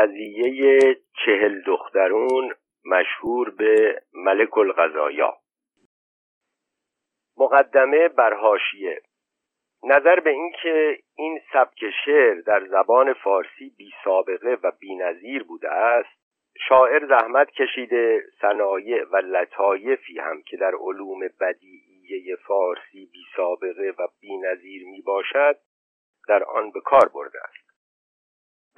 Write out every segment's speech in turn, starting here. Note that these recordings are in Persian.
قضیه چهل دخترون مشهور به ملک الغذایا مقدمه بر حاشیه. نظر به اینکه این سبک شعر در زبان فارسی بی سابقه و نظیر بوده است شاعر زحمت کشیده صنایع و لطایفی هم که در علوم بدیعیه فارسی بی سابقه و نظیر می باشد در آن به کار برده است.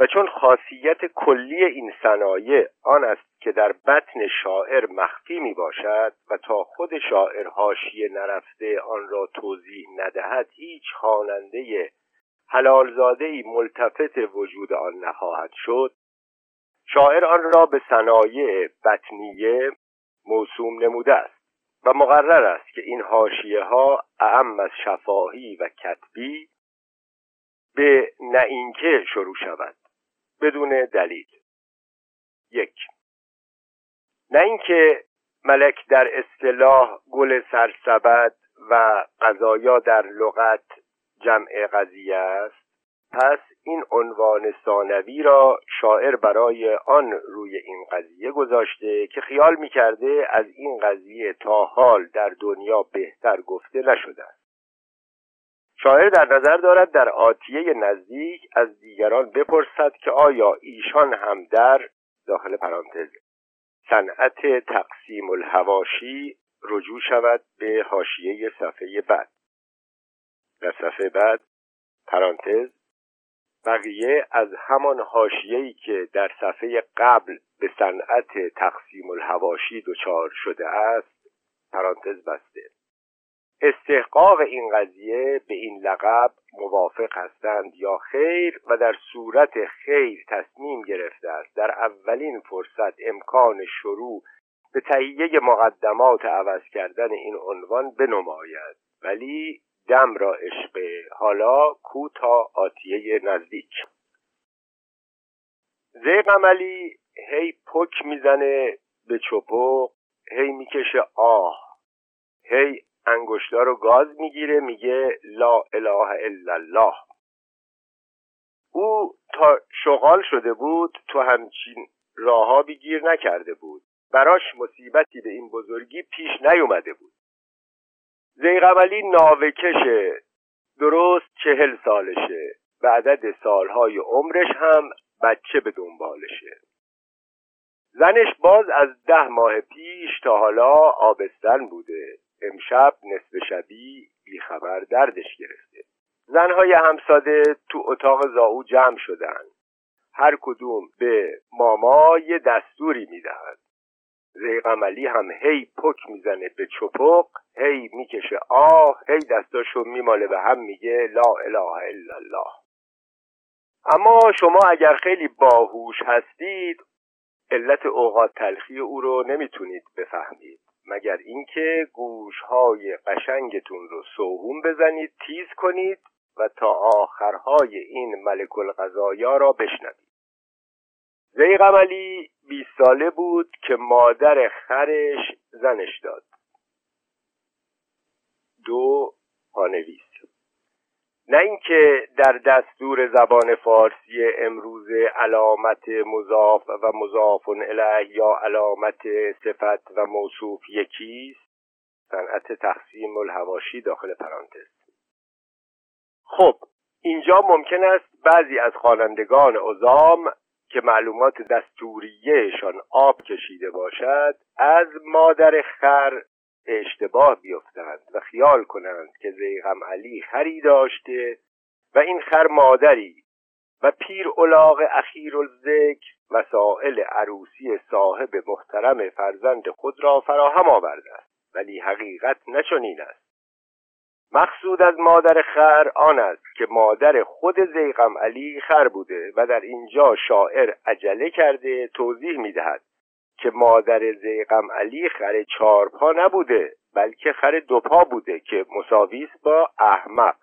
و چون خاصیت کلی این صنایع آن است که در بطن شاعر مخفی می باشد و تا خود شاعر حاشیه نرفته آن را توضیح ندهد هیچ خواننده حلالزاده ای ملتفت وجود آن نخواهد شد. شاعر آن را به صنایع بطنیه موسوم نموده است و مقرر است که این حاشیه ها اعم از شفاهی و کتبی به نعینکه شروع شود. بدون دلیل. یک. نه اینکه ملک در اصطلاح گل سرسبد و قضایا در لغت جمع قضیه است پس این عنوان ثانوی را شاعر برای آن روی این قضیه گذاشته که خیال می‌کرده از این قضیه تا حال در دنیا بهتر گفته نشده است. شاعر در نظر دارد در آتیه نزدیک از دیگران بپرسد که آیا ایشان هم در داخل پرانتز صنعت تقسیم الهواشی رجوع شود به حاشیه صفحه بعد. در صفحه بعد پرانتز بقیه از همان حاشیه‌ای که در صفحه قبل به صنعت تقسیم الهواشی دچار شده است پرانتز بسته. استحقاق این قضیه به این لقب موافق هستند یا خیر و در صورت خیر تصمیم گرفته است. در اولین فرصت امکان شروع به تهیه مقدمات عوض کردن این عنوان بنماید. ولی دم را عشق حالا کو تا آتیه نزدیک. زیق عملی هی پک می‌زنه به چپق هی می‌کشه آه هی انگشتار رو گاز می‌گیره میگه لا اله الا الله. او تا شغال شده بود تو همچین راهها بگیر نکرده بود. براش مصیبتی به این بزرگی پیش نیومده بود. زیغملی ناوکشه درست چهل سالشه. به عدد سالهای عمرش هم بچه به دنبالشه. زنش باز از ده ماه پیش تا حالا آبستن بوده. امشب نصف شبی بیخبر دردش گرفته. زنهای همساده تو اتاق زاو جمع شدن. هر کدوم به ماما یه دستوری می‌دهد. زیغملی هم هی پک می‌زنه به چپق هی می‌کشه آه هی دستاشو میماله به هم میگه لا اله الا الله. اما شما اگر خیلی باهوش هستید علت اوقات تلخی او رو نمی‌تونید بفهمید. مگر اینکه گوشهای قشنگتون رو سوهون بزنید تیز کنید و تا آخرهای این ملک القضایا را بشنوید. زیغملی بیست ساله بود که مادر خرش زنش داد. دو پانویس. نه اینکه در دستور زبان فارسی امروز علامت مضاف و مضاف الیه یا علامت صفت و موصوف یکیست صنعت تقسیم الهواشی داخل پرانتز. خب اینجا ممکن است بعضی از خوانندگان عظام که معلومات دستوریهشان آب کشیده باشد از مادر خر اشتباه بیفتند و خیال کنند که زیغم علی خری داشته و این خر مادری و پیر الاغ اخیر الذکر مسائل عروسی صاحب محترم فرزند خود را فراهم آورده است ولی حقیقت نچنین است. مقصود از مادر خر آن است که مادر خود زیغم علی خر بوده و در اینجا شاعر عجله کرده توضیح می‌دهد. که مادر زیغم علی خر چهار پا نبوده بلکه خر دو پا بوده که مساویس با احمق.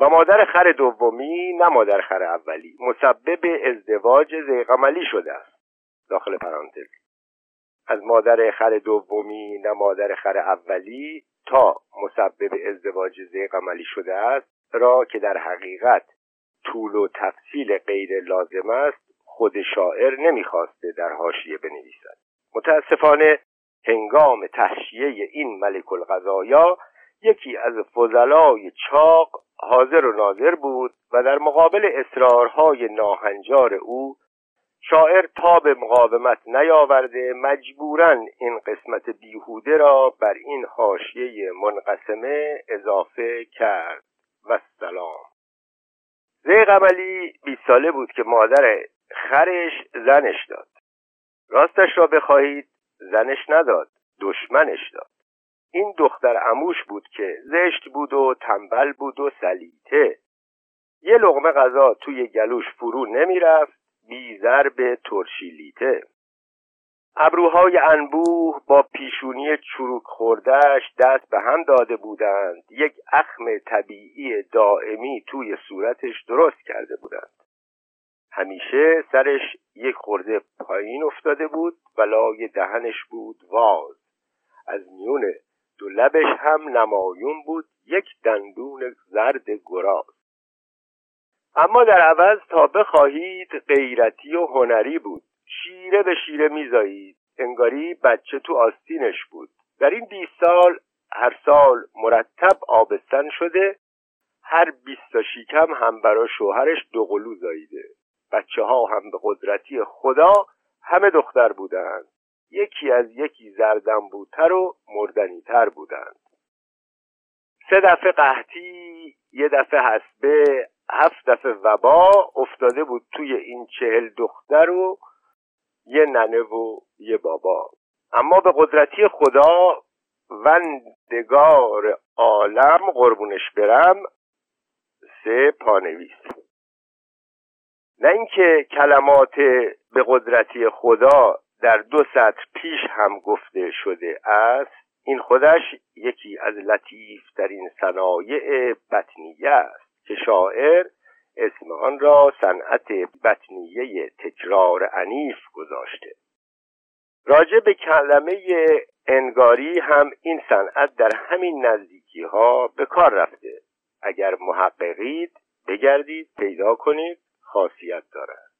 و مادر خر دومی نه مادر خر اولی مسبب ازدواج زیغم علی شده است. داخل پرانتز. از مادر خر دومی نه مادر خر اولی تا مسبب ازدواج زیغم علی شده است را که در حقیقت طول و تفصیل غیر لازم است خود شاعر نمی‌خواسته در حاشیه بنویسد. متاسفانه هنگام تحشیه این ملک القضایا یکی از فضلای چاق حاضر و ناظر بود و در مقابل اصرارهای ناهنجار او شاعر تا به مقاومت نیاورده مجبورا این قسمت بیهوده را بر این حاشیه منقسمه اضافه کرد. و سلام. زی قملی بیست ساله بود که مادر خرش زنش داد. راستش را بخواهید زنش نداد دشمنش داد. این دختر اموش بود که زشت بود و تنبل بود و سلیته یه لغمه غذا توی گلوش فرو نمی‌رفت بی ضرب ترشیلیته. ابروهای انبوه با پیشونی چروک خوردهش دست به هم داده بودند. یک اخم طبیعی دائمی توی صورتش درست کرده بودند. همیشه سرش یک خورده پایین افتاده بود و لای دهنش بود واز. از میون دو لبش هم نمایون بود یک دندون زرد گراز. اما در عوض تا بخواهید غیرتی و هنری بود. شیره به شیره میزایید. انگاری بچه تو آستینش بود. در این بیست سال هر سال مرتب آبستن شده هر بیست تا شیکم هم برا شوهرش دوقلو زاییده. بچه ها هم به قدرتی خدا همه دختر بودند. یکی از یکی زردن بودتر و مردنیتر بودند. سه دفعه قحطی یه دفعه حسبه هفت دفعه وبا افتاده بود توی این چهل دختر و یه ننه و یه بابا. اما به قدرتی خدا وندگار عالم قربونش برم سه پانویس. نه اینکه کلمات به قدرتی خدا در دو سطر پیش هم گفته شده است این خودش یکی از لطیف این صنایع بطنیه است که شاعر اسم آن را صنعت بطنیه تکرار عنیف گذاشته. راجع به کلمه انگاری هم این صنعت در همین نزدیکی ها به کار رفته. اگر محققید بگردید پیدا کنید. خاصیت دارد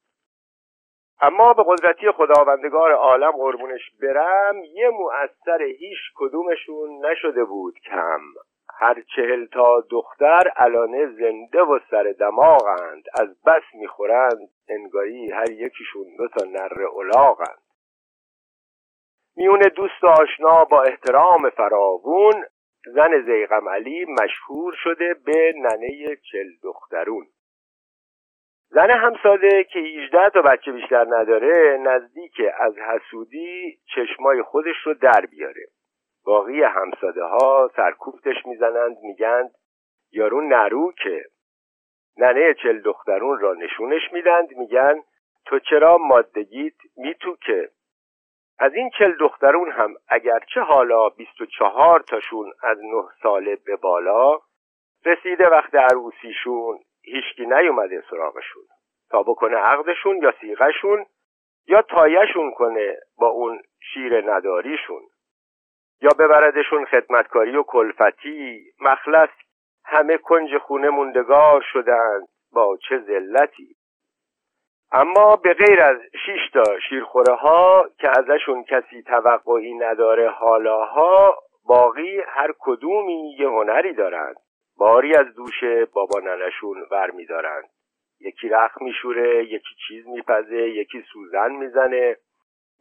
اما به قدرتی خداوندگار عالم قربونش برم یه مؤثر هیچ کدومشون نشده بود کم. هر چهل تا دختر الانه زنده و سر دماغند از بس می‌خورند انگاری هر یکیشون دو تا نر الاغند میون دوست آشنا با احترام فراوون زن زیغم علی مشهور شده به ننه چل دخترون. زن همساده که 18 تا بچه بیشتر نداره نزدیک از حسودی چشمای خودش رو در بیاره. باقی همساده ها سرکوفتش می‌زنند میگند یارو نرو که ننه چل دخترون را نشونش میدند میگن تو چرا مادگیت میتو که از این چل دخترون هم اگرچه حالا بیست و چهار تاشون از نه ساله به بالا رسیده وقت عروسیشون هیچکی نیومده سراغشون. تا بکنه عقدشون یا سیغشون یا تایشون کنه با اون شیر نداریشون. یا ببردشون خدمتکاری و کلفتی. مخلص همه کنج خونه موندگار شدند با چه ذلتی. اما به غیر از شش تا شیرخوره ها که ازشون کسی توقعی نداره حالاها باقی هر کدومی یه هنری دارند باری از دوش بابا ننشون ور میدارند. یکی رخ میشوره یکی چیز میپزه یکی سوزن می‌زنه.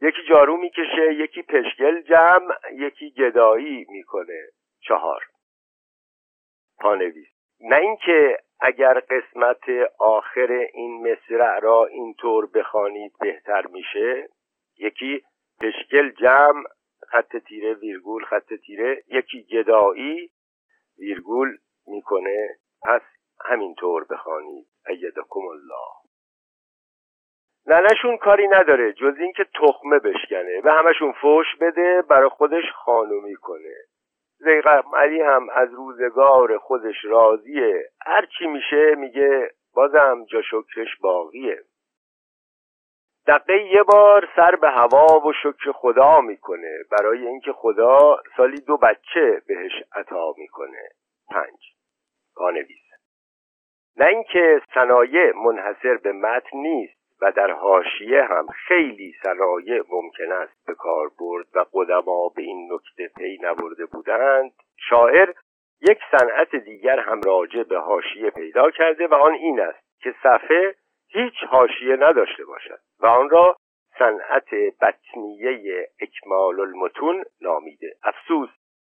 یکی جارو می‌کشه یکی پشگل جمع یکی گدایی می‌کنه. چهار. پانویس. نه اینکه اگر قسمت آخر این مصرع را اینطور بخوانید بهتر میشه. یکی پشگل جمع خط تیره ویرگول خط تیره. یکی گدایی ویرگول می‌کنه پس همینطور بخوانید. ایدکم الله. ننشون کاری نداره جز اینکه تخمه بشکنه. به همشون فوش بده برای خودش خانومی کنه زیغم علی هم از روزگار خودش راضیه. هرچی میشه میگه بازم جا شکرش باقیه. دقیقه یه بار سر به هوا و شکر خدا می‌کنه. برای اینکه خدا سالی دو بچه بهش عطا می‌کنه. پنج. پانویس نه اینکه صنایع منحصر به متن نیست و در حاشیه هم خیلی صنایع ممکن است به کار برد و قدما به این نکته پی نبرده بودند شاعر یک صنعت دیگر هم راجع به حاشیه پیدا کرده و آن این است که صفحه هیچ حاشیه نداشته باشد و آن را صنعت بطنیه اکمال المتون نامیده. افسوس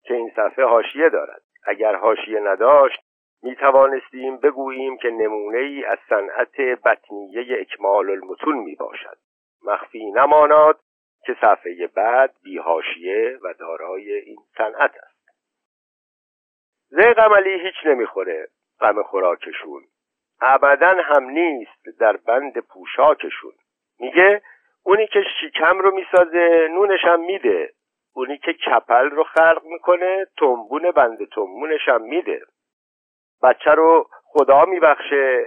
که این صفحه حاشیه دارد. اگر حاشیه نداشت می توانستیم بگوییم که نمونه ای از صنعت بطنیه اکمال المتون می باشد مخفی نماناد که صفحه بعد بیهاشیه و دارای این صنعت است. زی قملی هیچ نمی‌خوره غم خوراکشون. ابدا هم نیست در بند پوشاکشون. میگه اونی که شیکم رو می‌سازه نونش هم میده. اونی که کپل رو خلق می‌کنه تنبون بند تنبونش هم میده. بچه رو خدا میبخشه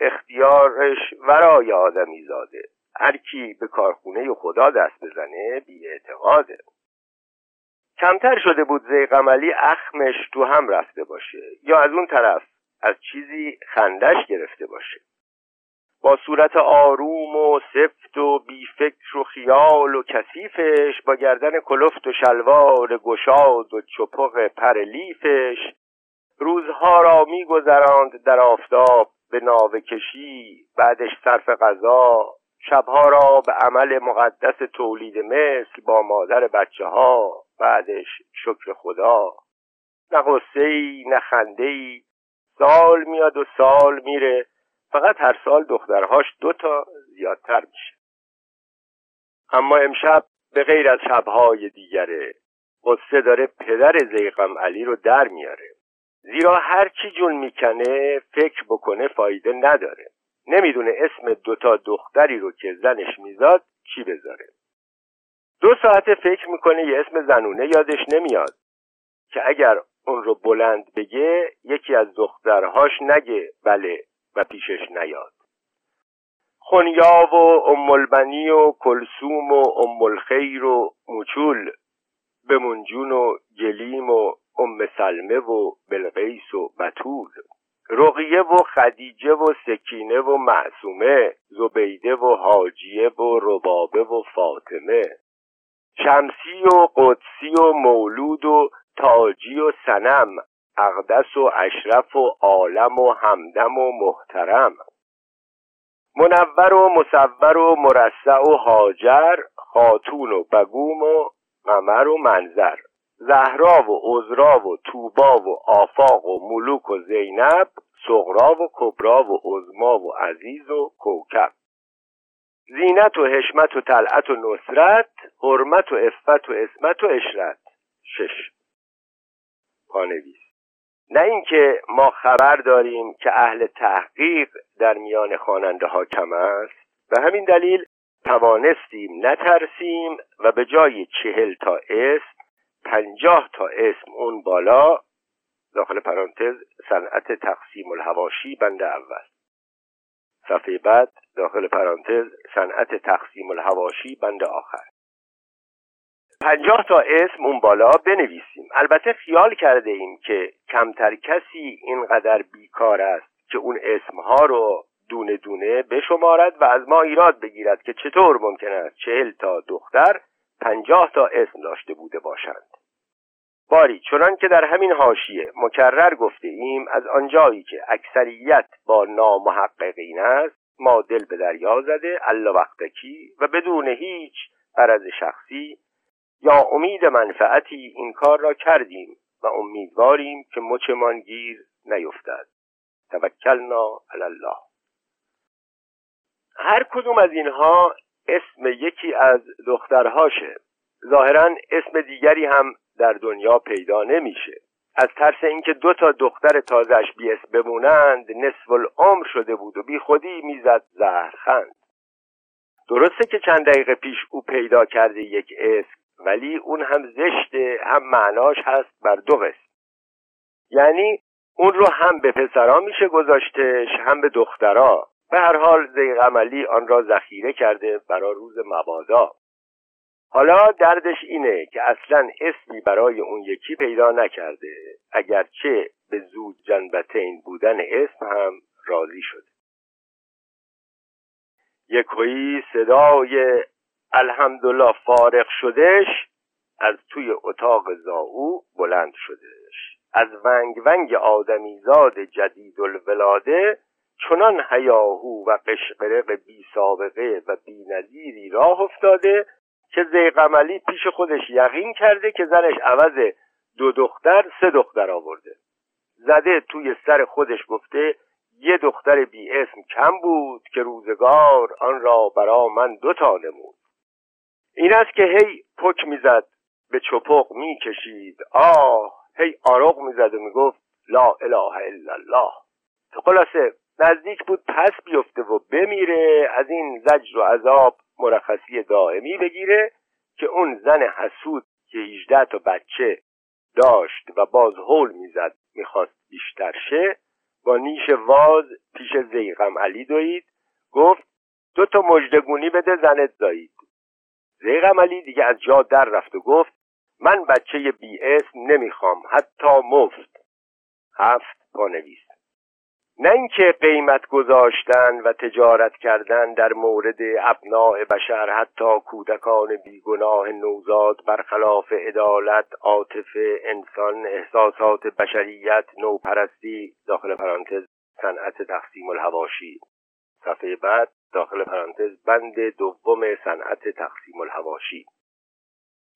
اختیارش ورای آدمی زاده هر کی به کارخونه خدا دست بزنه بی اعتقاده. کمتر شده بود زیقملی اخمش تو هم رفته باشه یا از اون طرف از چیزی خندش گرفته باشه. با صورت آروم و سفت و بیفکر و خیال و کثیفش با گردن کلفت و شلوار گشاد و چپق پرلیفش روزها را میگذراند در آفتاب به ناوه کشی بعدش صرف غذا. شبها را به عمل مقدس تولید مثل با مادر بچه ها بعدش شکر خدا. نه غصه ای نه خنده ای سال میاد و سال میره. فقط هر سال دخترهاش دوتا زیادتر میشه. اما امشب به غیر از شبهای دیگره قصه داره پدر زیقم علی رو در میاره. زیرا هر چی جون می‌کنه فکر بکنه فایده نداره. نمی‌دونه اسم دوتا دختری رو که زنش میزاد چی بذاره. دو ساعت فکر می‌کنه یه اسم زنونه یادش نمیاد. که اگر اون رو بلند بگه یکی از دخترهاش نگه بله و پیشش نیاد. خونیا و امالبنی و کلسوم و امالخیر و موچول به منجون و گلیم و ام سلمه و بلقیس و بطول رقیه و خدیجه و سکینه و معصومه زبیده و حاجیه و ربابه و فاطمه شمسی و قدسی و مولود و تاجی و سنم اقدس و اشرف و عالم و همدم و محترم منور و مصور و مرسع و حاجر خاتون و بگوم و قمر و منظر. زهرا و عذرا و توبا و آفاق و ملوک و زینب صغرا و کبرا و عظما و عزیز و کوکب. زینت و حشمت و طلعت و نصرت حرمت و افت و اسمت و اشرت شش. پانویس. نه اینکه ما خبر داریم که اهل تحقیق در میان خواننده ها کم است. به همین دلیل توانستیم نترسیم و به جای چهل تا اسم پنجاه تا اسم اون بالا داخل پرانتز صنعت تقسیم الهواشی بند اول. صفحه بعد داخل پرانتز صنعت تقسیم الهواشی بند آخر. پنجاه تا اسم اون بالا بنویسیم. البته خیال کرده ایم که کمتر کسی اینقدر بیکار است که اون اسمها رو دونه دونه بشمارد و از ما ایراد بگیرد که چطور ممکن است چهل تا دختر پنجاه تا اسم داشته بوده باشند. باری چنان که در همین حاشیه مکرر گفته ایم از آنجایی که اکثریت با نامحققین است ما دل به دریا زده الله وقتکی و بدون هیچ غرض شخصی یا امید منفعتی این کار را کردیم و امیدواریم که مچمان گیر نیفتد. توکلنا علی الله. هر کدوم از اینها اسم یکی از دخترهاشه. ظاهرا اسم دیگری هم در دنیا پیدا نمیشه. از ترس اینکه دو تا دختر تازش بی اسم بمونند نصف العمر شده بود و بی خودی می‌زد زهرخند درسته که چند دقیقه پیش او پیدا کرده یک اسم ولی اون هم زشته هم معناش هست بر دو قسم. یعنی اون رو هم به پسرا میشه گذاشتش هم به دخترا. به هر حال زیغ عملی آن را ذخیره کرده برای روز مبادا. حالا دردش اینه که اصلا اسمی برای اون یکی پیدا نکرده اگرچه به زود جنبتین بودن اسم هم راضی شده. یکویی صدای الحمدلله فارغ شدش از توی اتاق زاو بلند شدش از ونگ ونگ آدمیزاد جدید الولاده چنان هیاهو و قشقرق بی سابقه و بی راه افتاده که زیقملی پیش خودش یقین کرده که زنش عوض دو دختر سه دختر آورده. زده توی سر خودش گفته یه دختر بی اسم کم بود که روزگار آن را برا من دوتا نمود. این است که هی پک می‌زد به چپق می‌کشید. آه هی آرق می‌زد و می‌گفت لا اله الا الله. خلاصه نزدیک بود پس بیفته و بمیره از این زجر و عذاب مرخصی دائمی بگیره که اون زن حسود که 18 تا بچه داشت و باز هول می‌زد می‌خواست بیشتر شه با نیش واز پیش زیغم علی دوید گفت دو تا مجدگونی بده زنت زایید زیغم علی دیگه از جا در رفت و گفت من بچه بی اسم نمی‌خوام حتی مفت. هفت پانویس نه اینکه قیمت گذاشتن و تجارت کردن در مورد ابناع بشر حتی کودکان بیگناه نوزاد برخلاف عدالت عاطفه انسان احساسات بشریت نوپرستی داخل پرانتز صنعت تقسیم الهواشی صفحه بعد داخل پرانتز بند دوم صنعت تقسیم الهواشی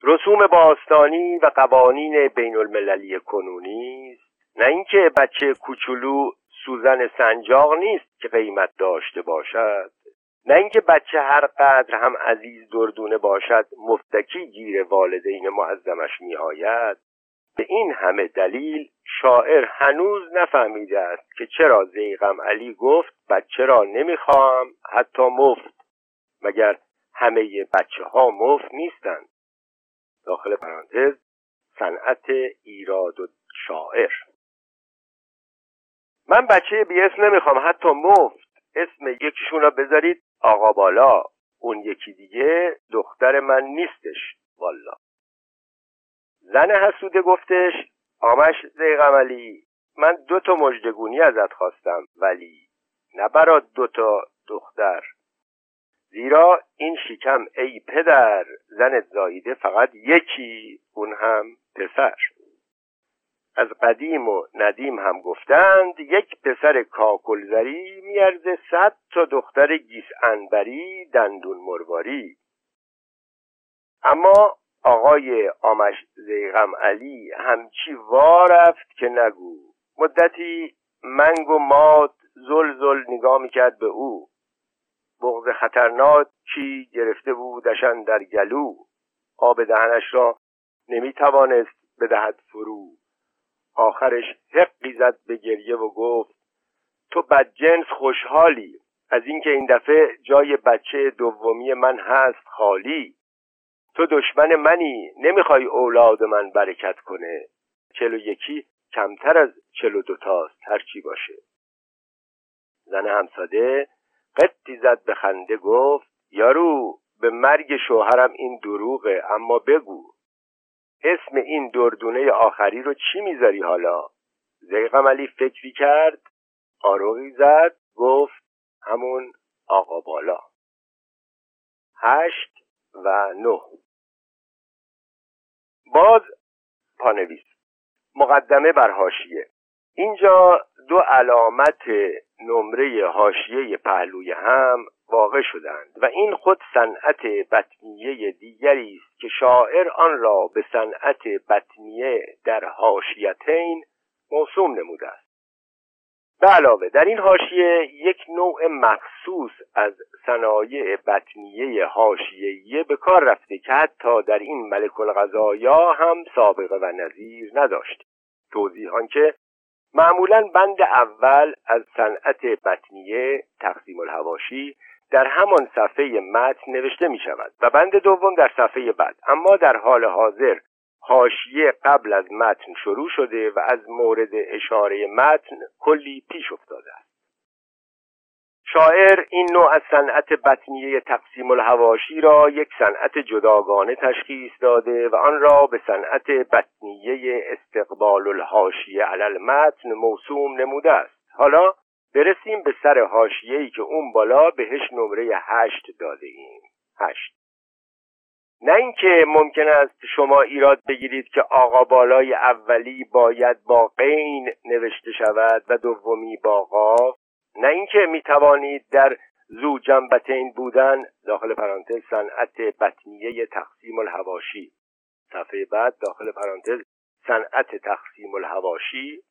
رسوم باستانی و قوانین بین المللی کنونی نه اینکه بچه کوچولو سوزن سنجاق نیست که قیمت داشته باشد. نه اینکه بچه هر قدر هم عزیز دردونه باشد مفتکی گیر والدین معظمش میآید. به این همه دلیل شاعر هنوز نفهمیده است که چرا زیغم علی گفت بچه را نمی‌خواهم حتی مفت. مگر همه بچه ها مفت نیستند؟ داخل پرانتز صنعت ایراد و شاعر. من بچه بی اسم نمی‌خوام حتی مفت اسم یکیشون را بذارید. آقا بالا اون یکی دیگه دختر من نیستش. والا. زن حسوده گفتش آمش زیغملی من دو تا مجدگونی ازت خواستم ولی نه برا دو تا دختر. زیرا این شکم ای پدر زنت زاییده فقط یکی اون هم پسر. از قدیم و ندیم هم گفتند یک پسر کاکلزری میارزه صد تا دختر گیس انبری دندون مرواری. اما آقای آمش زیغم علی همچی وارفت که نگو. مدتی منگ و ماد زل زل نگاه می‌کرد به او. بغض خطرناکی گرفته بودشان در گلو. آب دهنش را نمی‌توانست بدهد فرو. آخرش حقی زد به گریه و گفت تو بدجنس خوشحالی. از اینکه این دفعه جای بچه دومی من هست خالی. تو دشمن منی. نمی‌خوای اولاد من برکت کنه. چلو یکی کمتر از چلو دوتاست هرچی باشه. زن همساده قطی زد به خنده گفت یارو به مرگ شوهرم این دروغه. اما بگو. اسم این دردونه آخری رو چی می‌ذاری حالا؟ زیغم علی فکری کرد آروغی زد گفت همون آقا بالا. هشت و نه. باز پانویس. مقدمه بر هاشیه اینجا دو علامت نمره هاشیه پهلوی هم واقع شدند و این خود صنعت بطنیه دیگری است که شاعر آن را به صنعت بطنیه در هاشیتین موسوم نموده است. به علاوه در این هاشیه یک نوع مخصوص از صنایع بطنیه هاشیهیه به کار رفته که حتی در این ملک الغذایا هم سابقه و نظیر نداشت. توضیح که معمولا بند اول از صنعت بطنیه تقسیم الهواشی در همان صفحه متن نوشته می شود و بند دوم در صفحه بعد. اما در حال حاضر حاشیه قبل از متن شروع شده و از مورد اشاره متن کلی پیش افتاده است. شاعر این نوع از صنعت بطنیه تقسیم الهواشی را یک صنعت جداگانه تشخیص داده و آن را به صنعت بطنیه استقبال الحاشیه علی المتن موسوم نموده است. حالا برسیم به سر حاشیه‌ای که اون بالا بهش نمره هشت داده ایم هشت. نه اینکه ممکن است شما ایراد بگیرید که آقا بالای اولی باید با قین نوشته شود و دومی با قاف نه اینکه می توانید در زو جنبتین بودن داخل پرانتز صنعت بطنیه تقسیم الهواشی. صفحه بعد داخل پرانتز صنعت تقسیم الهواشی.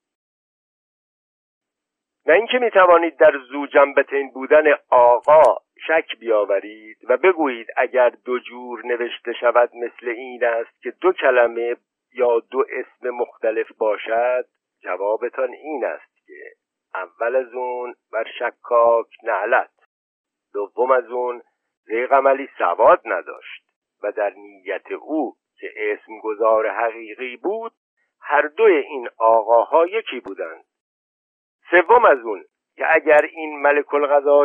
نه اینکه می توانید در زو جنبتین بودن آقا شک بیاورید و بگویید اگر دو جور نوشته شود مثل این است که دو کلمه یا دو اسم مختلف باشد جوابتان این است که اول از اون بر شکاک نعلت دوم از اون ریق عملی سواد نداشت و در نیت او که اسم گذار حقیقی بود هر دوی این آقاها یکی بودند. سوم از اون که اگر این ملک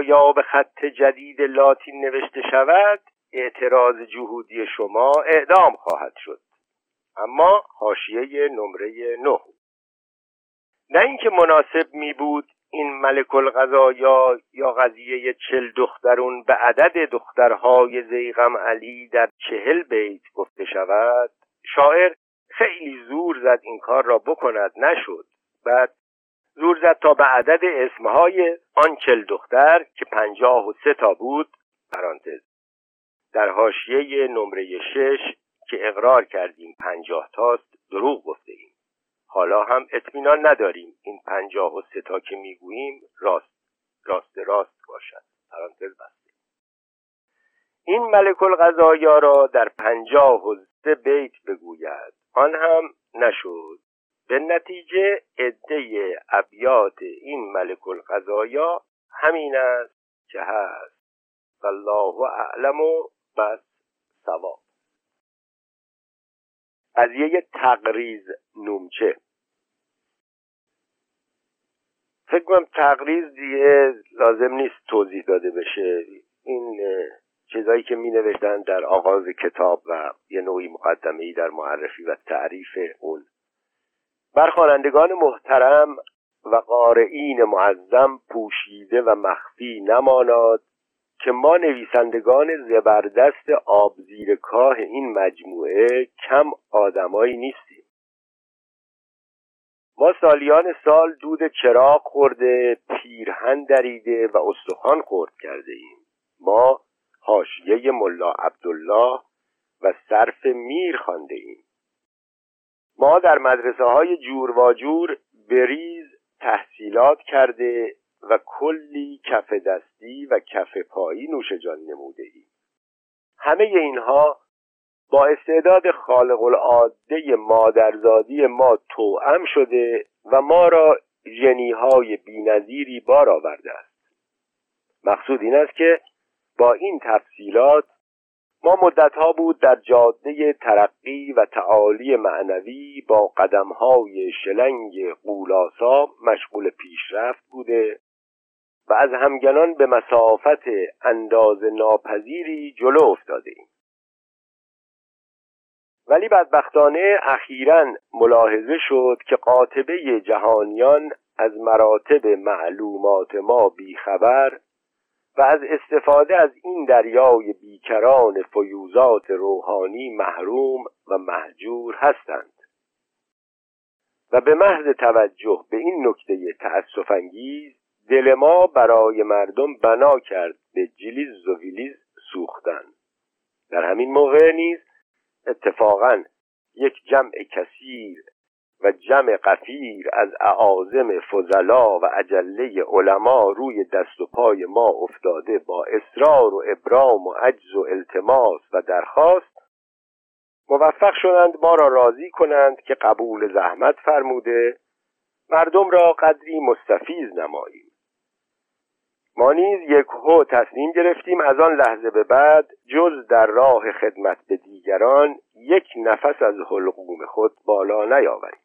یا به خط جدید لاتین نوشته شود اعتراض جهودی شما اعدام خواهد شد. اما حاشیه نمره نه. نه اینکه مناسب می بود این ملک الغذایا یا قضیه چل دخترون به عدد دخترهای زیغم علی در چهل بیت گفته شود شاعر خیلی زور زد این کار را بکند نشد. بعد زور زد تا به عدد اسمهای آن چل دختر که پنجاه و سه تا بود پرانتز. در حاشیه نمره شش که اقرار کردیم پنجاه تاست دروغ گفته ایم. حالا هم اطمینان نداریم این پنجاه و سه تا که می‌گوییم راست راست راست باشد. پرانتز بسته. این ملک القضایا را در پنجاه و سه بیت بگوید. آن هم نشد. به نتیجه عده ابیات این ملک القضایا همین است که هست. والله اعلم و بس ثواب قضیه تقریز نومچه. فکر کنم تقریز دیگه لازم نیست توضیح داده بشه. این چیزایی که می نوشتن در آغاز کتاب و یه نوعی مقدمه ای در معرفی و تعریف اون بر خوانندگان محترم و قارئین معظم پوشیده و مخفی نماناد که ما نویسندگان زبردست آب زیر کاه این مجموعه کم آدمایی نیستیم. ما سالیان سال دود چراغ خورده پیرهن دریده و استخوان خورد کرده ایم. ما حاشیه ملا عبدالله و صرف میر خانده ایم. ما در مدرسه های جور و جور بریز تحصیلات کرده و کلی کف دستی و کف پایی نوش جان نموده ایم همه اینها با استعداد خالق العاده مادرزادی ما توأم شده و ما را ژنیهای بینظیری بار آورده است. مقصود این است که با این تفصیلات ما مدتها بود در جاده ترقی و تعالی معنوی با قدمهای شلنگ قولاسا مشغول پیشرفت بوده و از همگنان به مسافت انداز ناپذیری جلو افتاده ایم. ولی بدبختانه اخیرا ملاحظه شد که قاطبه جهانیان از مراتب معلومات ما بیخبر و از استفاده از این دریای بیکران فیوزات روحانی محروم و محجور هستند. و به محض توجه به این نکته تأسف انگیز دل ما برای مردم بنا کرد به جلیز و ویلیز سوختن. در همین موقع نیز اتفاقا یک جمع کثیر و جمع قفیر از اعاظم فضلا و اجله علما روی دست و پای ما افتاده با اصرار و ابرام و عجز و التماس و درخواست موفق شدند ما را راضی کنند که قبول زحمت فرموده مردم را قدری مستفیز نماییم. ما نیز یک هو تصمیم گرفتیم از آن لحظه به بعد جز در راه خدمت به دیگران یک نفس از حلقوم خود بالا نیاوریم.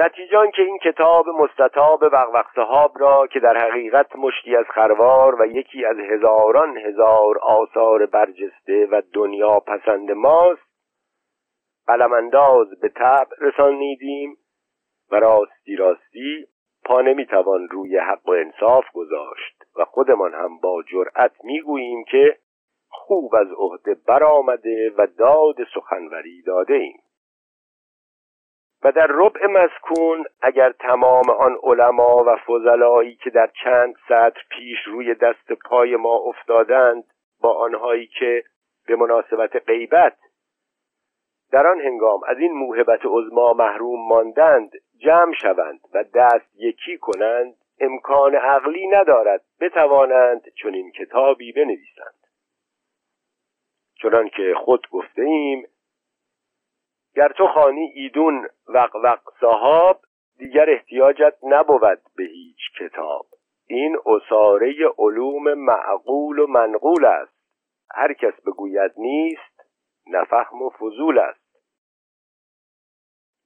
نتیجان که این کتاب مستطاب وقوق صحاب را که در حقیقت مشتی از خروار و یکی از هزاران هزار آثار برجسته و دنیا پسند ماست قلمانداز به طبع رسانیدیم و راستی راستی پا نمی‌توان روی حق و انصاف گذاشت و خودمان هم با جرأت می‌گوییم که خوب از عهده برآمده و داد سخنوری داده ایم. و در ربع مسکون اگر تمام آن علما و فضلایی که در چند سطر پیش روی دست پای ما افتادند با آنهایی که به مناسبت غیبت در آن هنگام از این موهبت عظما محروم ماندند جمع شوند و دست یکی کنند امکان عقلی ندارد بتوانند چون این کتابی بنویسند. چنان که خود گفته ایم گر تو خانی ایدون وق وق صحاب دیگر احتیاجت نبود به هیچ کتاب. این اصاره علوم معقول و منقول است. هر کس بگوید نیست نفهم و فضول است.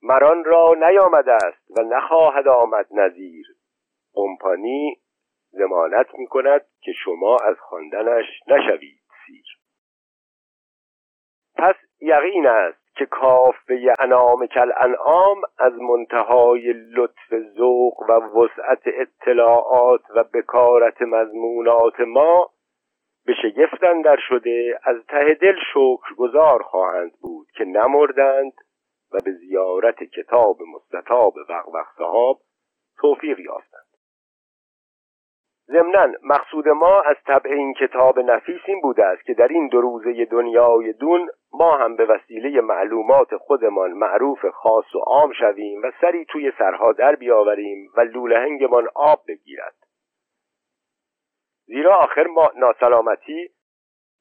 مران را نیامده است و نخواهد آمد نظیر قمپانی زمانت می کند که شما از خواندنش نشوید سیر. پس یقین است که کافه انام کل انعام از منتهای لطف ذوق و وسعت اطلاعات و بکارت مضمونات ما به شگفتن در شده از ته دل شکر گذار خواهند بود که نمردند و به زیارت کتاب مستطاب وقوق صحاب توفیق یافتند. ضمنا مقصود ما از طبع این کتاب نفیس این بوده است که در این دو روزه دنیای دون ما هم به وسیله معلومات خودمان معروف خاص و عام شویم و سری توی سرها در بیاوریم و لولهنگمان آب بگیرد. زیرا آخر ما ناسلامتی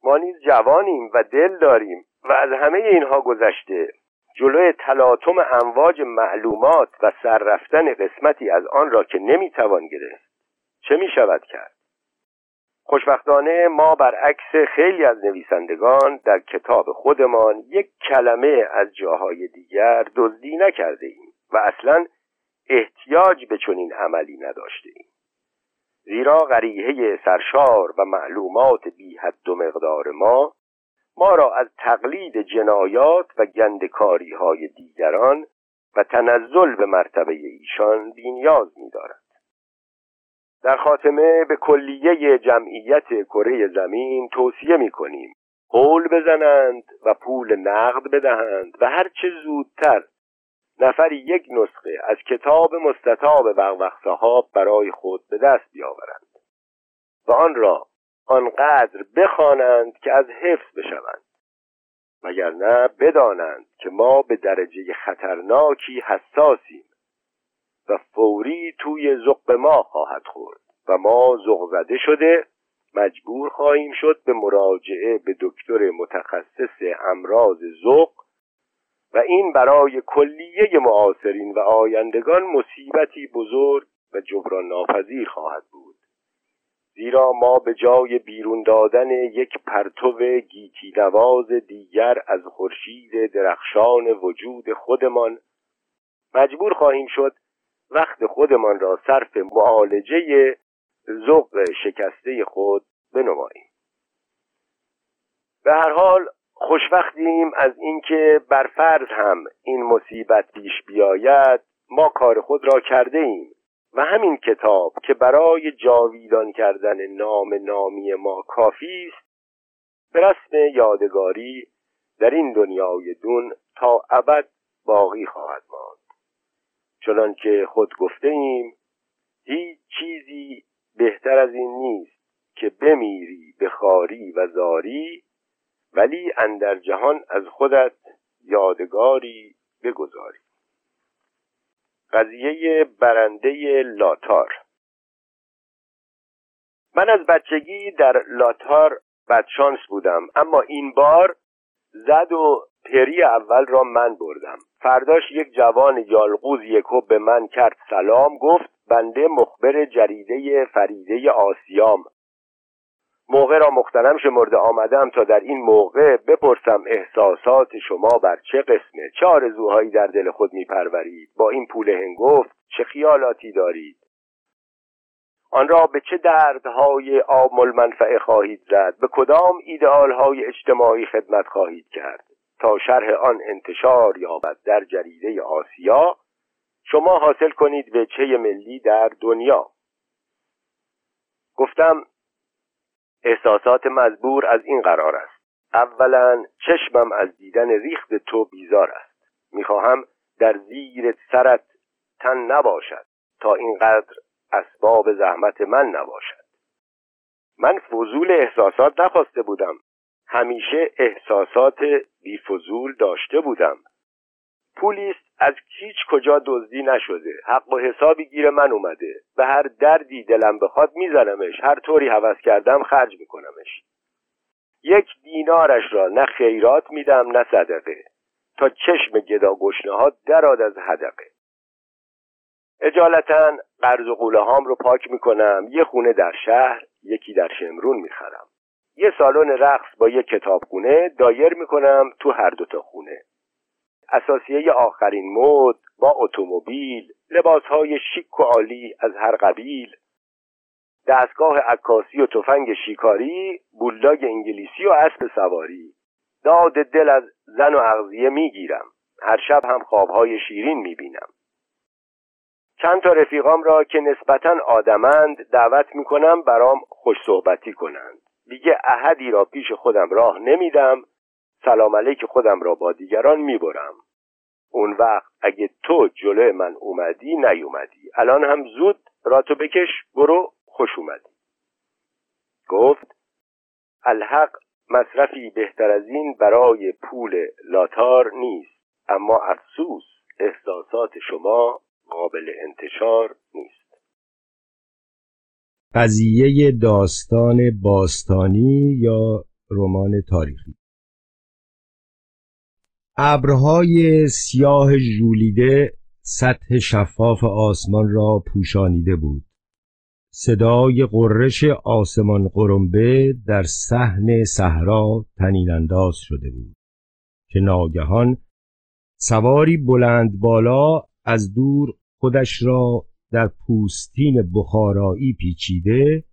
ما نیز جوانیم و دل داریم و از همه اینها گذشته جلوی تلاطم امواج معلومات و سر رفتن قسمتی از آن را که نمی‌توان گرفت. چه می شود کرد خوشبختانه ما برعکس خیلی از نویسندگان در کتاب خودمان یک کلمه از جاهای دیگر دزدی نکرده ایم و اصلا احتیاج به چنین عملی نداشته ایم زیرا غریحه سرشار و معلومات بی حد و مقدار ما ما را از تقلید جنایات و گندکاری های دیگران و تنزل به مرتبه ایشان بینیاز می دارد. در خاتمه به کلیه جمعیت کره زمین توصیه می کنیم قول بزنند و پول نقد بدهند و هرچه زودتر نفری یک نسخه از کتاب مستطاب وقوق صحاب برای خود به دست بیاورند و آن را آنقدر بخوانند که از حفظ بشوند. وگرنه بدانند که ما به درجه خطرناکی حساسیم. و فوری توی زق ما خواهد خورد و ما زغزده شده مجبور خواهیم شد به مراجعه به دکتر متخصص امراض ذوق و این برای کلیه معاصرین و آیندگان مصیبتی بزرگ و جبران ناپذیر خواهد بود. زیرا ما به جای بیرون دادن یک پرتو گیتی نواز دیگر از خورشید درخشان وجود خودمان مجبور خواهیم شد وقت خودمان را صرف معالجه ذوق شکسته خود بنماییم. به هر حال خوشوقتیم از اینکه بر فرض هم این مصیبت پیش بیاید ما کار خود را کرده ایم و همین کتاب که برای جاویدان کردن نام نامی ما کافی است به رسم یادگاری در این دنیای دون تا ابد باقی خواهد ماند. چنان که خود گفته ایم هیچ چیزی بهتر از این نیست که بمیری به خاری و زاری ولی اندر جهان از خودت یادگاری بگذاری. قضیه برنده لاتار. من از بچگی در لاتار بدشانس بودم اما این بار زد و پری اول را من بردم. فرداش یک جوان یالقوز یکو به من کرد سلام گفت بنده مخبر جریده فریده آسیام. موقع را مختنم شمرده آمدم تا در این موقع بپرسم احساسات شما بر چه قسمه؟ چه آرزوهایی در دل خود میپرورید؟ با این پول هنگفت چه خیالاتی دارید؟ آن را به چه دردهای عام المنفعه خواهید زد؟ به کدام ایدئالهای اجتماعی خدمت خواهید کرد؟ تا شرح آن انتشار یابد در جریده آسیا شما حاصل کنید وچه ملی در دنیا. گفتم احساسات مزبور از این قرار است. اولا چشمم از دیدن ریخت تو بیزار است. می‌خواهم در زیر سرت تن نباشد تا اینقدر اسباب زحمت من نباشد. من فضول احساسات نخواسته بودم. همیشه احساسات بیفضول داشته بودم. پولیست از هیچ کجا دزدی نشده حق و حسابی گیر من اومده به هر دردی دلم بخواد میزنمش هر طوری حوض کردم خرج میکنمش. یک دینارش را نه خیرات میدم نه صدقه. تا چشم گدا گشنه ها دراد از حدقه. اجالتا قرض و قوله هام رو پاک می‌کنم یه خونه در شهر یکی در شمرون می‌خرم. یه سالن رقص با یه کتابخونه دایر می‌کنم تو هر دوتا خونه. اساسیه آخرین مد با اتومبیل لباسهای شیک و عالی از هر قبیل. دستگاه عکاسی و تفنگ شیکاری بولداگ انگلیسی و اسب سواری. داد دل از زن و اغذیه می‌گیرم. هر شب هم خوابهای شیرین می‌بینم. چند تا رفیقام را که نسبتا آدمند دعوت می‌کنم برام خوش صحبتی کنند. دیگه احدی را پیش خودم راه نمیدم سلام علیک خودم را با دیگران می‌برم. اون وقت اگه تو جلو من اومدی نیومدی. الان هم زود راتو بکش برو خوش اومدی. گفت الحق مصرفی بهتر از این برای پول لاتار نیست اما افسوس احساسات شما قابل انتشار نیست. قضیه داستان باستانی یا رمان تاریخی. ابرهای سیاه ژولیده سطح شفاف آسمان را پوشانیده بود. صدای قررش آسمان قرنبه در صحن صحرا تنین انداز شده بود که ناگهان سواری بلند بالا از دور خودش را در پوستین بخارایی پیچیده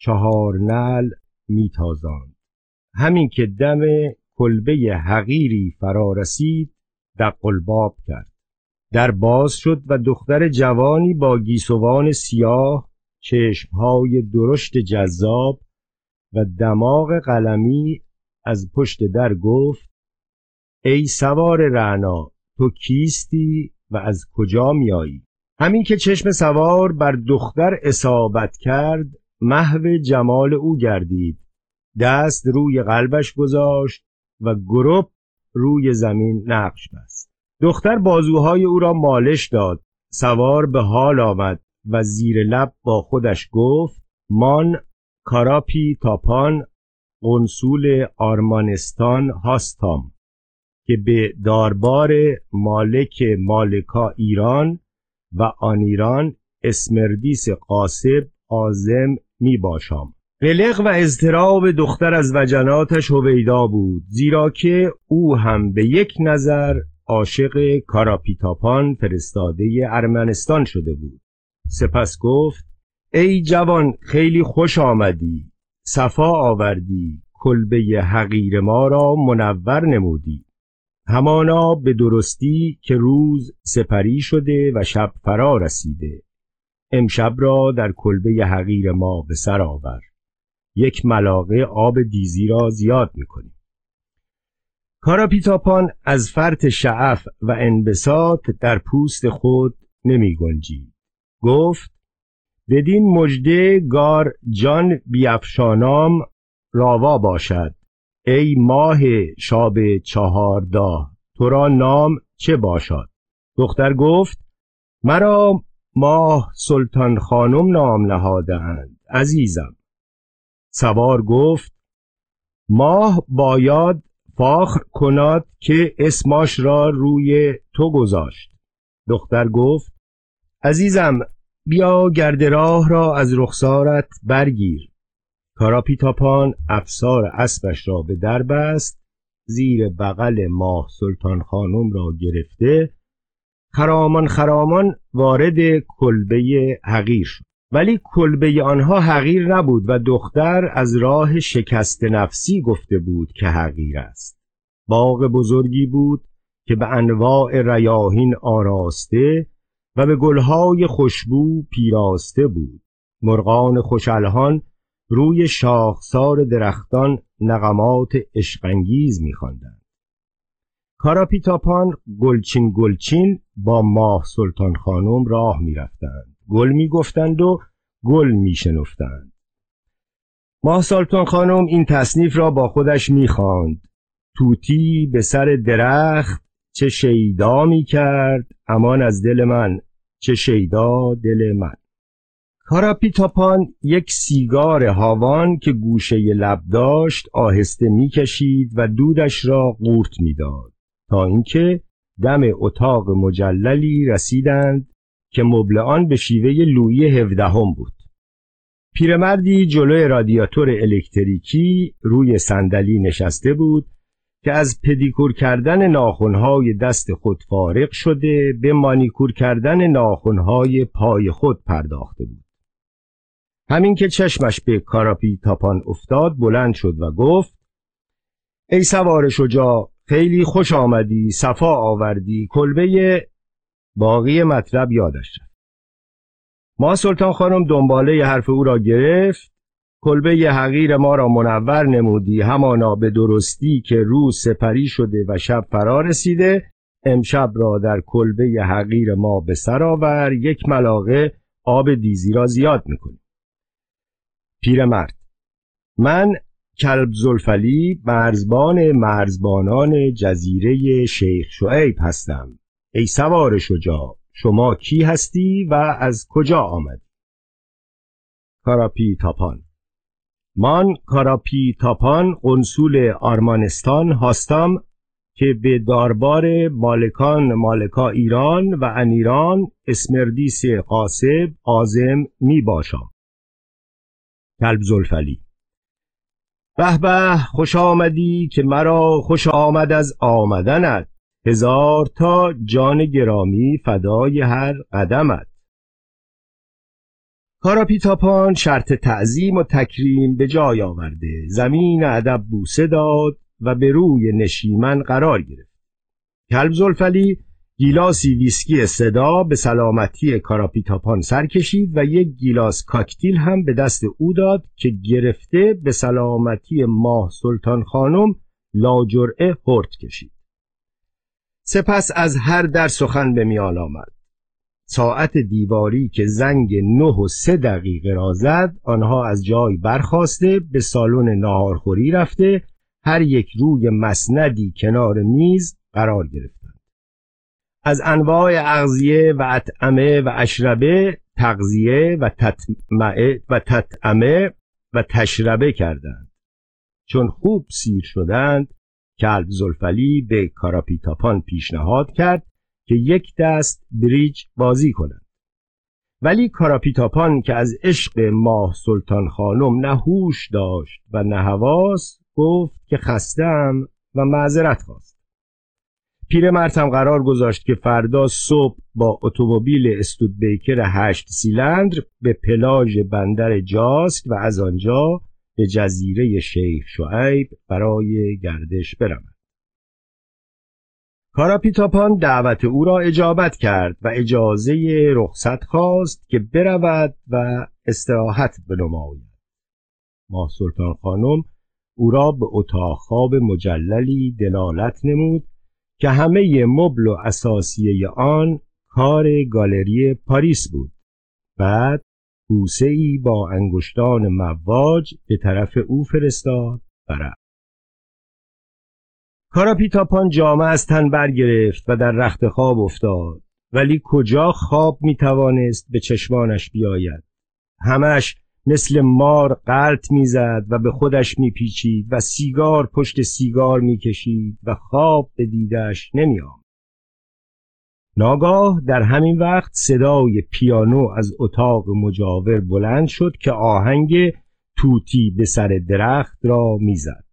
چهار نل میتازاند. همین که دم کلبه حقیری فرا رسید دقلباب کرد. در باز شد و دختر جوانی با گیسوان سیاه چشمهای درشت جذاب و دماغ قلمی از پشت در گفت ای سوار رعنا تو کیستی و از کجا میایی همین که چشم سوار بر دختر اصابت کرد محو جمال او گردید. دست روی قلبش گذاشت و گروپ روی زمین نقش بست. دختر بازوهای او را مالش داد. سوار به حال آمد و زیر لب با خودش گفت مان کاراپی تاپان قنصول آرمانستان هاستام که به داربار مالک مالکا ایران و آن ایران اسمردیس قاسب آزم می باشم. قلق و اضطراب دختر از وجناتش هویدا بود زیرا که او هم به یک نظر عاشق کاراپیتاپان فرستاده ارمنستان شده بود. سپس گفت ای جوان خیلی خوش آمدی صفا آوردی کلبه حقیر ما را منور نمودی. همانا به درستی که روز سپری شده و شب فرا رسیده. امشب را در کلبه حقیر ما به سر آور. یک ملاقه آب دیزی را زیاد می‌کنیم. کاراپیتاپان از فرط شعف و انبساط در پوست خود نمی گنجید. گفت بدین مجده گار جان بیافشانام راوا باشد. ای ماه شاب چهارده تو را نام چه باشد؟ دختر گفت مرا ماه سلطان خانم نام نهادند عزیزم. سوار گفت ماه باید فاخر کناد که اسماش را روی تو گذاشت. دختر گفت عزیزم بیا گرد راه را از رخسارت برگیر. کاراپیتاپان افسار اسبش را به در بست زیر بغل ماه سلطان خانم را گرفته خرامان خرامان وارد کلبه حقیر شد. ولی کلبه آنها حقیر نبود و دختر از راه شکست نفسی گفته بود که حقیر است. باغ بزرگی بود که به انواع ریاهین آراسته و به گلهای خوشبو پیراسته بود. مرغان خوشالهان روی شاخسار درختان نغمات عشقانگیز میخواندند. کاراپیتاپان گلچین گلچین با ماه سلطان خانم راه می‌رفتند. گل می‌گفتند و گل میشنفتند. ماه سلطان خانم این تصنیف را با خودش می‌خواند. توتی به سر درخت چه شیدا می‌کرد امان از دل من چه شیدا دل من. کاراپیتاپان یک سیگار هاوان که گوشه لب داشت آهسته می‌کشید و دودش را قورت می‌داد. تا اینکه دم اتاق مجللی رسیدند که مبل آن به شیوه لویی هفدهم بود. پیرمردی جلوی رادیاتور الکتریکی روی صندلی نشسته بود که از پدیکور کردن ناخونهای دست خود فارغ شده به مانیکور کردن ناخونهای پای خود پرداخته بود. همین که چشمش به کاراپی تاپان افتاد بلند شد و گفت ای سوار شجاع خیلی خوش آمدی صفا آوردی کلبه باقی مطلب یادش رفت. ما سلطان خانم دنباله حرف او را گرفت کلبه حقیر ما را منور نمودی همانا به درستی که روز سپری شده و شب فرا رسیده امشب را در کلبه حقیر ما به سر آور یک ملاقه آب دیزی را زیاد می‌کنی پیرمرد. من کلب زلفلی مرزبان مرزبانان جزیره شیخ شعیب هستم. ای سوار شجاع شما کی هستی و از کجا آمدی؟ کاراپی تاپان من کاراپی تاپان قنصول آرمانستان هستم که به داربار مالکان مالکا ایران و انیران اسمردیس قاسب آزم می باشم کلب زلفلی. به به خوش آمدی که مرا خوش آمد از آمدنت. هزار تا جان گرامی فدای هر قدمت. کاراپیتاپان شرط تعظیم و تکریم به جای آورده. زمین ادب بوسه داد و به روی نشیمن قرار گرفت. کلب زلفلی گیلاسی ویسکی صدا به سلامتی کاراپیتاپان سر کشید و یک گیلاس کاکتیل هم به دست او داد که گرفته به سلامتی ماه سلطان خانم لاجرعه هرد کشید. سپس از هر در سخن به میان آمد. ساعت دیواری که زنگ نه و سه دقیقه را زد آنها از جای برخواسته به سالن ناهارخوری رفته هر یک روی مسندی کنار میز قرار گرفتند از انواع اغذیه و اطعمه و اشربه تغذیه و تطمعه و تطعمه و تشربه کردند. چون خوب سیر شدند کلب زلفلی به کاراپیتاپان پیشنهاد کرد که یک دست بریج بازی کنند. ولی کاراپیتاپان که از عشق ماه سلطان خانم نه هوش داشت و نه حواس گفت که خستم و معذرت خواست. پیرمرد هم قرار گذاشت که فردا صبح با اتومبیل استودبیکر هشت سیلندر به پلاژ بندر جاسک و از آنجا به جزیره شیخ شعیب برای گردش برود. کاراپیتاپان دعوت او را اجابت کرد و اجازه رخصت خواست که برود و استراحت بنماید. ماه سلطان خانم او را به اتاق خواب مجللی دلالت نمود که همه مبل و اساسیه آن کار گالری پاریس بود. بعد بوسه ای با انگشتان مواج به طرف او فرستاد و رفت. کاراپیتاپان جامه از تن برگرفت و در رخت خواب افتاد. ولی کجا خواب می توانست به چشمانش بیاید؟ همش مثل مار قلط می‌زد و به خودش میپیچید و سیگار پشت سیگار می‌کشید و خواب به دیدش نمیآمد. ناگاه در همین وقت صدای پیانو از اتاق مجاور بلند شد که آهنگ توتی به سر درخت را می‌زد.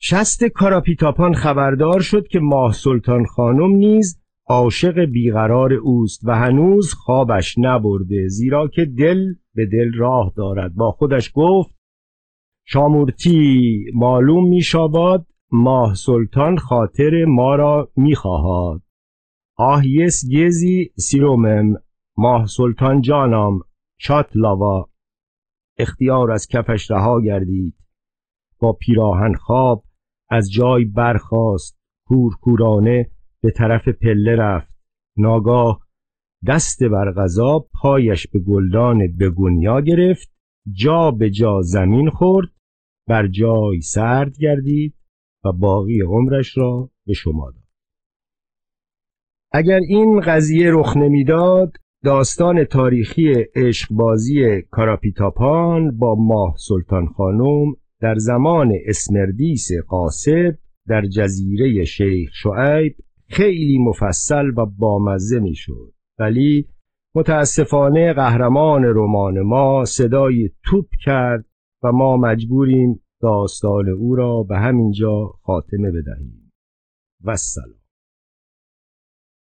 شست کاراپیتاپان خبردار شد که ماه سلطان خانم نیز عاشق بیقرار اوست و هنوز خوابش نبرده زیرا که دل به دل راه دارد. با خودش گفت شامورتی معلوم می شاباد ماه سلطان خاطر ما را می خواهد آهیس گزی سیرومم. ماه سلطان جانام چات لاوا. اختیار از کفش رها گردید. با پیراهن خواب از جای برخاست. کورکورانه به طرف پله رفت. ناگاه دست بر غذا پایش به گلدان بگونیا گرفت جا به جا زمین خورد بر جای سرد گردید و باقی عمرش را به شما داد. اگر این قضیه رخ نمی‌داد داستان تاریخی عشقبازی کاراپیتاپان با ماه سلطان خانم در زمان اسمردیس قاسب در جزیره شیخ شعیب خیلی مفصل و بامزه می‌شد. ولی متاسفانه قهرمان رمان ما صدای توپ کرد و ما مجبوریم داستان او را به همینجا خاتمه بدهیم. و سلام.